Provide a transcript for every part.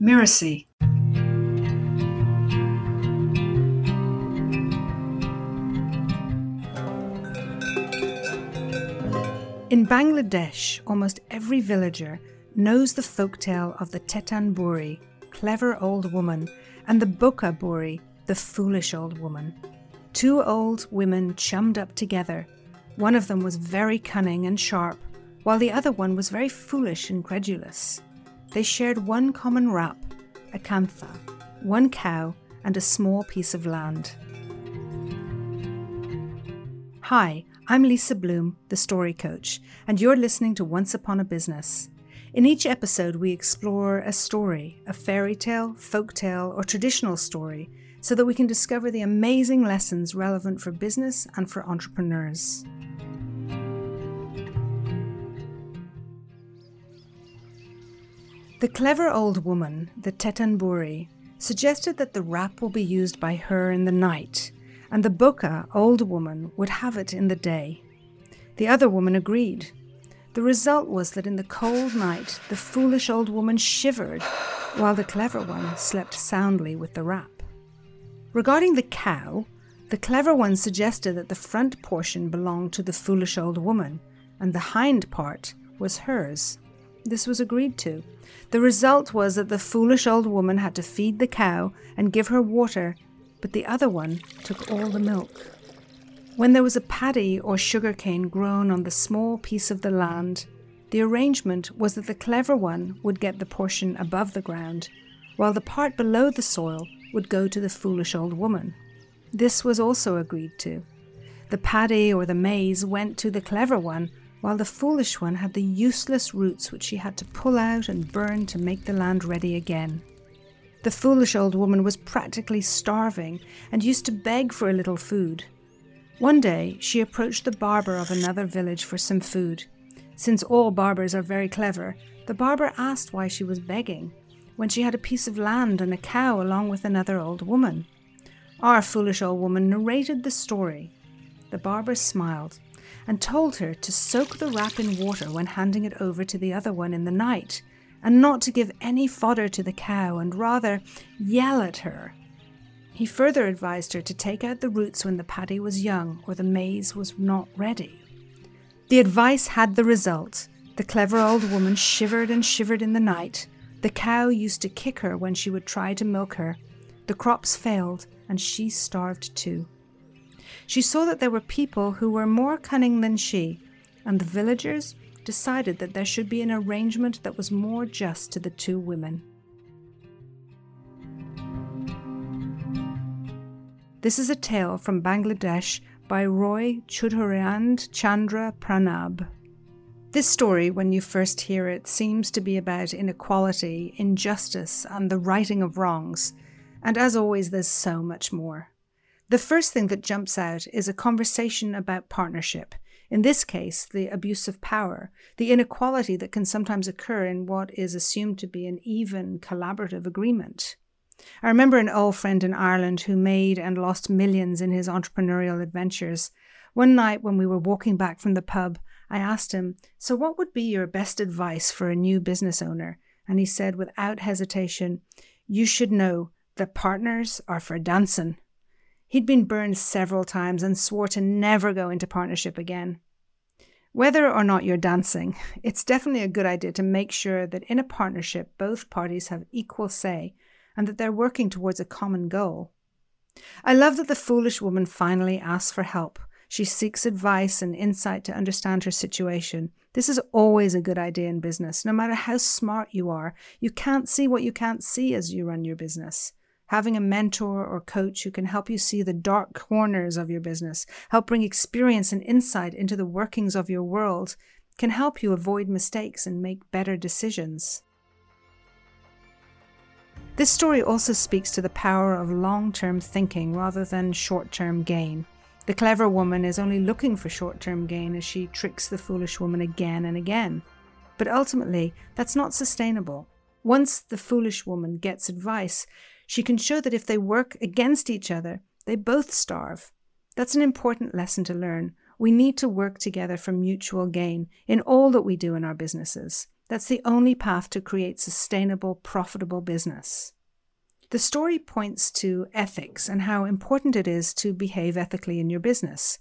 Mirasee. In Bangladesh, almost every villager knows the folktale of the Tetan Buri, clever old woman, and the Boka Buri, the foolish old woman. Two old women chummed up together. One of them was very cunning and sharp, while the other one was very foolish and credulous. They shared one common wrap, a kantha, one cow, and a small piece of land. Hi, I'm Lisa Bloom, the story coach, and you're listening to Once Upon a Business. In each episode, we explore a story, a fairy tale, folk tale, or traditional story, so that we can discover the amazing lessons relevant for business and for entrepreneurs. The clever old woman, the Tetanburi, suggested that the wrap will be used by her in the night and the Boka, old woman, would have it in the day. The other woman agreed. The result was that in the cold night, the foolish old woman shivered, while the clever one slept soundly with the wrap. Regarding the cow, the clever one suggested that the front portion belonged to the foolish old woman, and the hind part was hers. This was agreed to. The result was that the foolish old woman had to feed the cow and give her water but the other one took all the milk. When there was a paddy or sugar cane grown on the small piece of the land, the arrangement was that the clever one would get the portion above the ground, while the part below the soil would go to the foolish old woman. This was also agreed to. The paddy or the maize went to the clever one, while the foolish one had the useless roots which she had to pull out and burn to make the land ready again. The foolish old woman was practically starving and used to beg for a little food. One day she approached the barber of another village for some food. Since all barbers are very clever, the barber asked why she was begging, when she had a piece of land and a cow along with another old woman. Our foolish old woman narrated the story. The barber smiled and told her to soak the wrap in water when handing it over to the other one in the night, and not to give any fodder to the cow and rather yell at her. He further advised her to take out the roots when the paddy was young or the maize was not ready. The advice had the result. The clever old woman shivered and shivered in the night. The cow used to kick her when she would try to milk her. The crops failed, and she starved too. She saw that there were people who were more cunning than she, and the villagers decided that there should be an arrangement that was more just to the two women. This is a tale from Bangladesh by Roy Chudhurand Chandra Pranab. This story, when you first hear it, seems to be about inequality, injustice, and the righting of wrongs. And as always, there's so much more. The first thing that jumps out is a conversation about partnership in this case, the abuse of power, the inequality that can sometimes occur in what is assumed to be an even collaborative agreement. I remember an old friend in Ireland who made and lost millions in his entrepreneurial adventures. One night when we were walking back from the pub, I asked him, So, what would be your best advice for a new business owner? And he said without hesitation, You should know that partners are for dancing. He'd been burned several times and swore to never go into partnership again. Whether or not you're dancing, it's definitely a good idea to make sure that in a partnership both parties have equal say and that they're working towards a common goal. I love that the foolish woman finally asks for help. She seeks advice and insight to understand her situation. This is always a good idea in business. No matter how smart you are, you can't see what you can't see as you run your business. Having a mentor or coach who can help you see the dark corners of your business, help bring experience and insight into the workings of your world, can help you avoid mistakes and make better decisions. This story also speaks to the power of long term thinking rather than short term gain. The clever woman is only looking for short term gain as she tricks the foolish woman again and again. But ultimately, that's not sustainable. Once the foolish woman gets advice, she can show that if they work against each other, they both starve. That's an important lesson to learn. We need to work together for mutual gain in all that we do in our businesses. That's the only path to create sustainable, profitable business. The story points to ethics and how important it is to behave ethically in your business.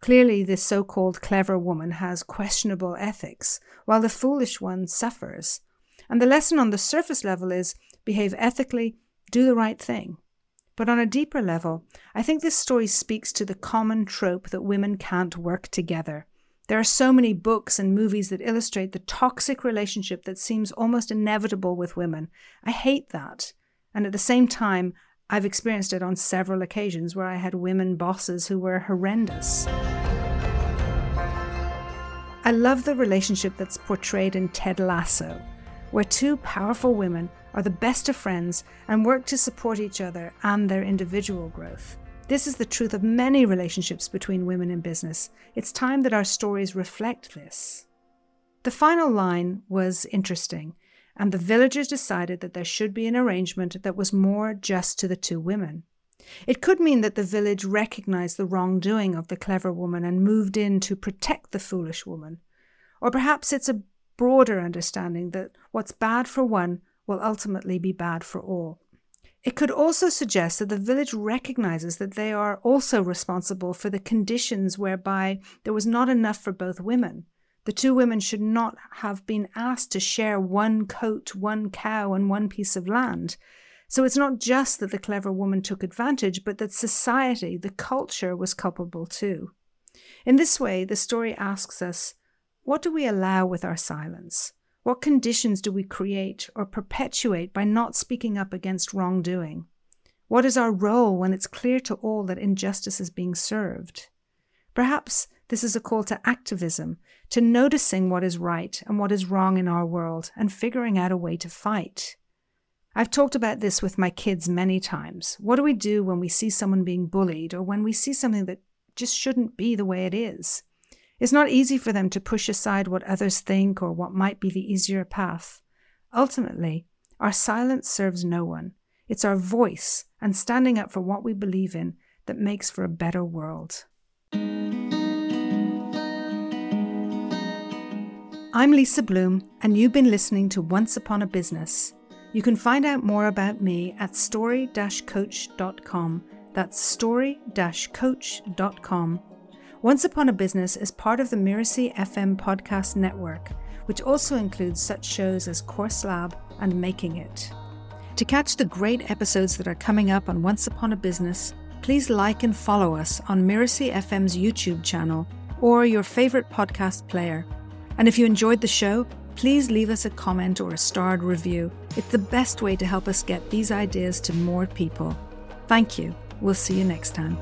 Clearly, this so called clever woman has questionable ethics, while the foolish one suffers. And the lesson on the surface level is behave ethically, do the right thing. But on a deeper level, I think this story speaks to the common trope that women can't work together. There are so many books and movies that illustrate the toxic relationship that seems almost inevitable with women. I hate that. And at the same time, I've experienced it on several occasions where I had women bosses who were horrendous. I love the relationship that's portrayed in Ted Lasso, where two powerful women are the best of friends and work to support each other and their individual growth. This is the truth of many relationships between women in business. It's time that our stories reflect this. The final line was interesting, and the villagers decided that there should be an arrangement that was more just to the two women. It could mean that the village recognized the wrongdoing of the clever woman and moved in to protect the foolish woman. Or perhaps it's a broader understanding that what's bad for one will ultimately be bad for all. It could also suggest that the village recognizes that they are also responsible for the conditions whereby there was not enough for both women. The two women should not have been asked to share one coat, one cow, and one piece of land. So it's not just that the clever woman took advantage, but that society, the culture, was culpable too. In this way, the story asks us what do we allow with our silence? What conditions do we create or perpetuate by not speaking up against wrongdoing? What is our role when it's clear to all that injustice is being served? Perhaps this is a call to activism, to noticing what is right and what is wrong in our world and figuring out a way to fight. I've talked about this with my kids many times. What do we do when we see someone being bullied or when we see something that just shouldn't be the way it is? It's not easy for them to push aside what others think or what might be the easier path. Ultimately, our silence serves no one. It's our voice and standing up for what we believe in that makes for a better world. I'm Lisa Bloom, and you've been listening to Once Upon a Business. You can find out more about me at story coach.com. That's story coach.com once Upon a Business is part of the Mirasee FM podcast network, which also includes such shows as Course Lab and Making It. To catch the great episodes that are coming up on Once Upon a Business, please like and follow us on Mirasee FM's YouTube channel or your favorite podcast player. And if you enjoyed the show, please leave us a comment or a starred review. It's the best way to help us get these ideas to more people. Thank you. We'll see you next time.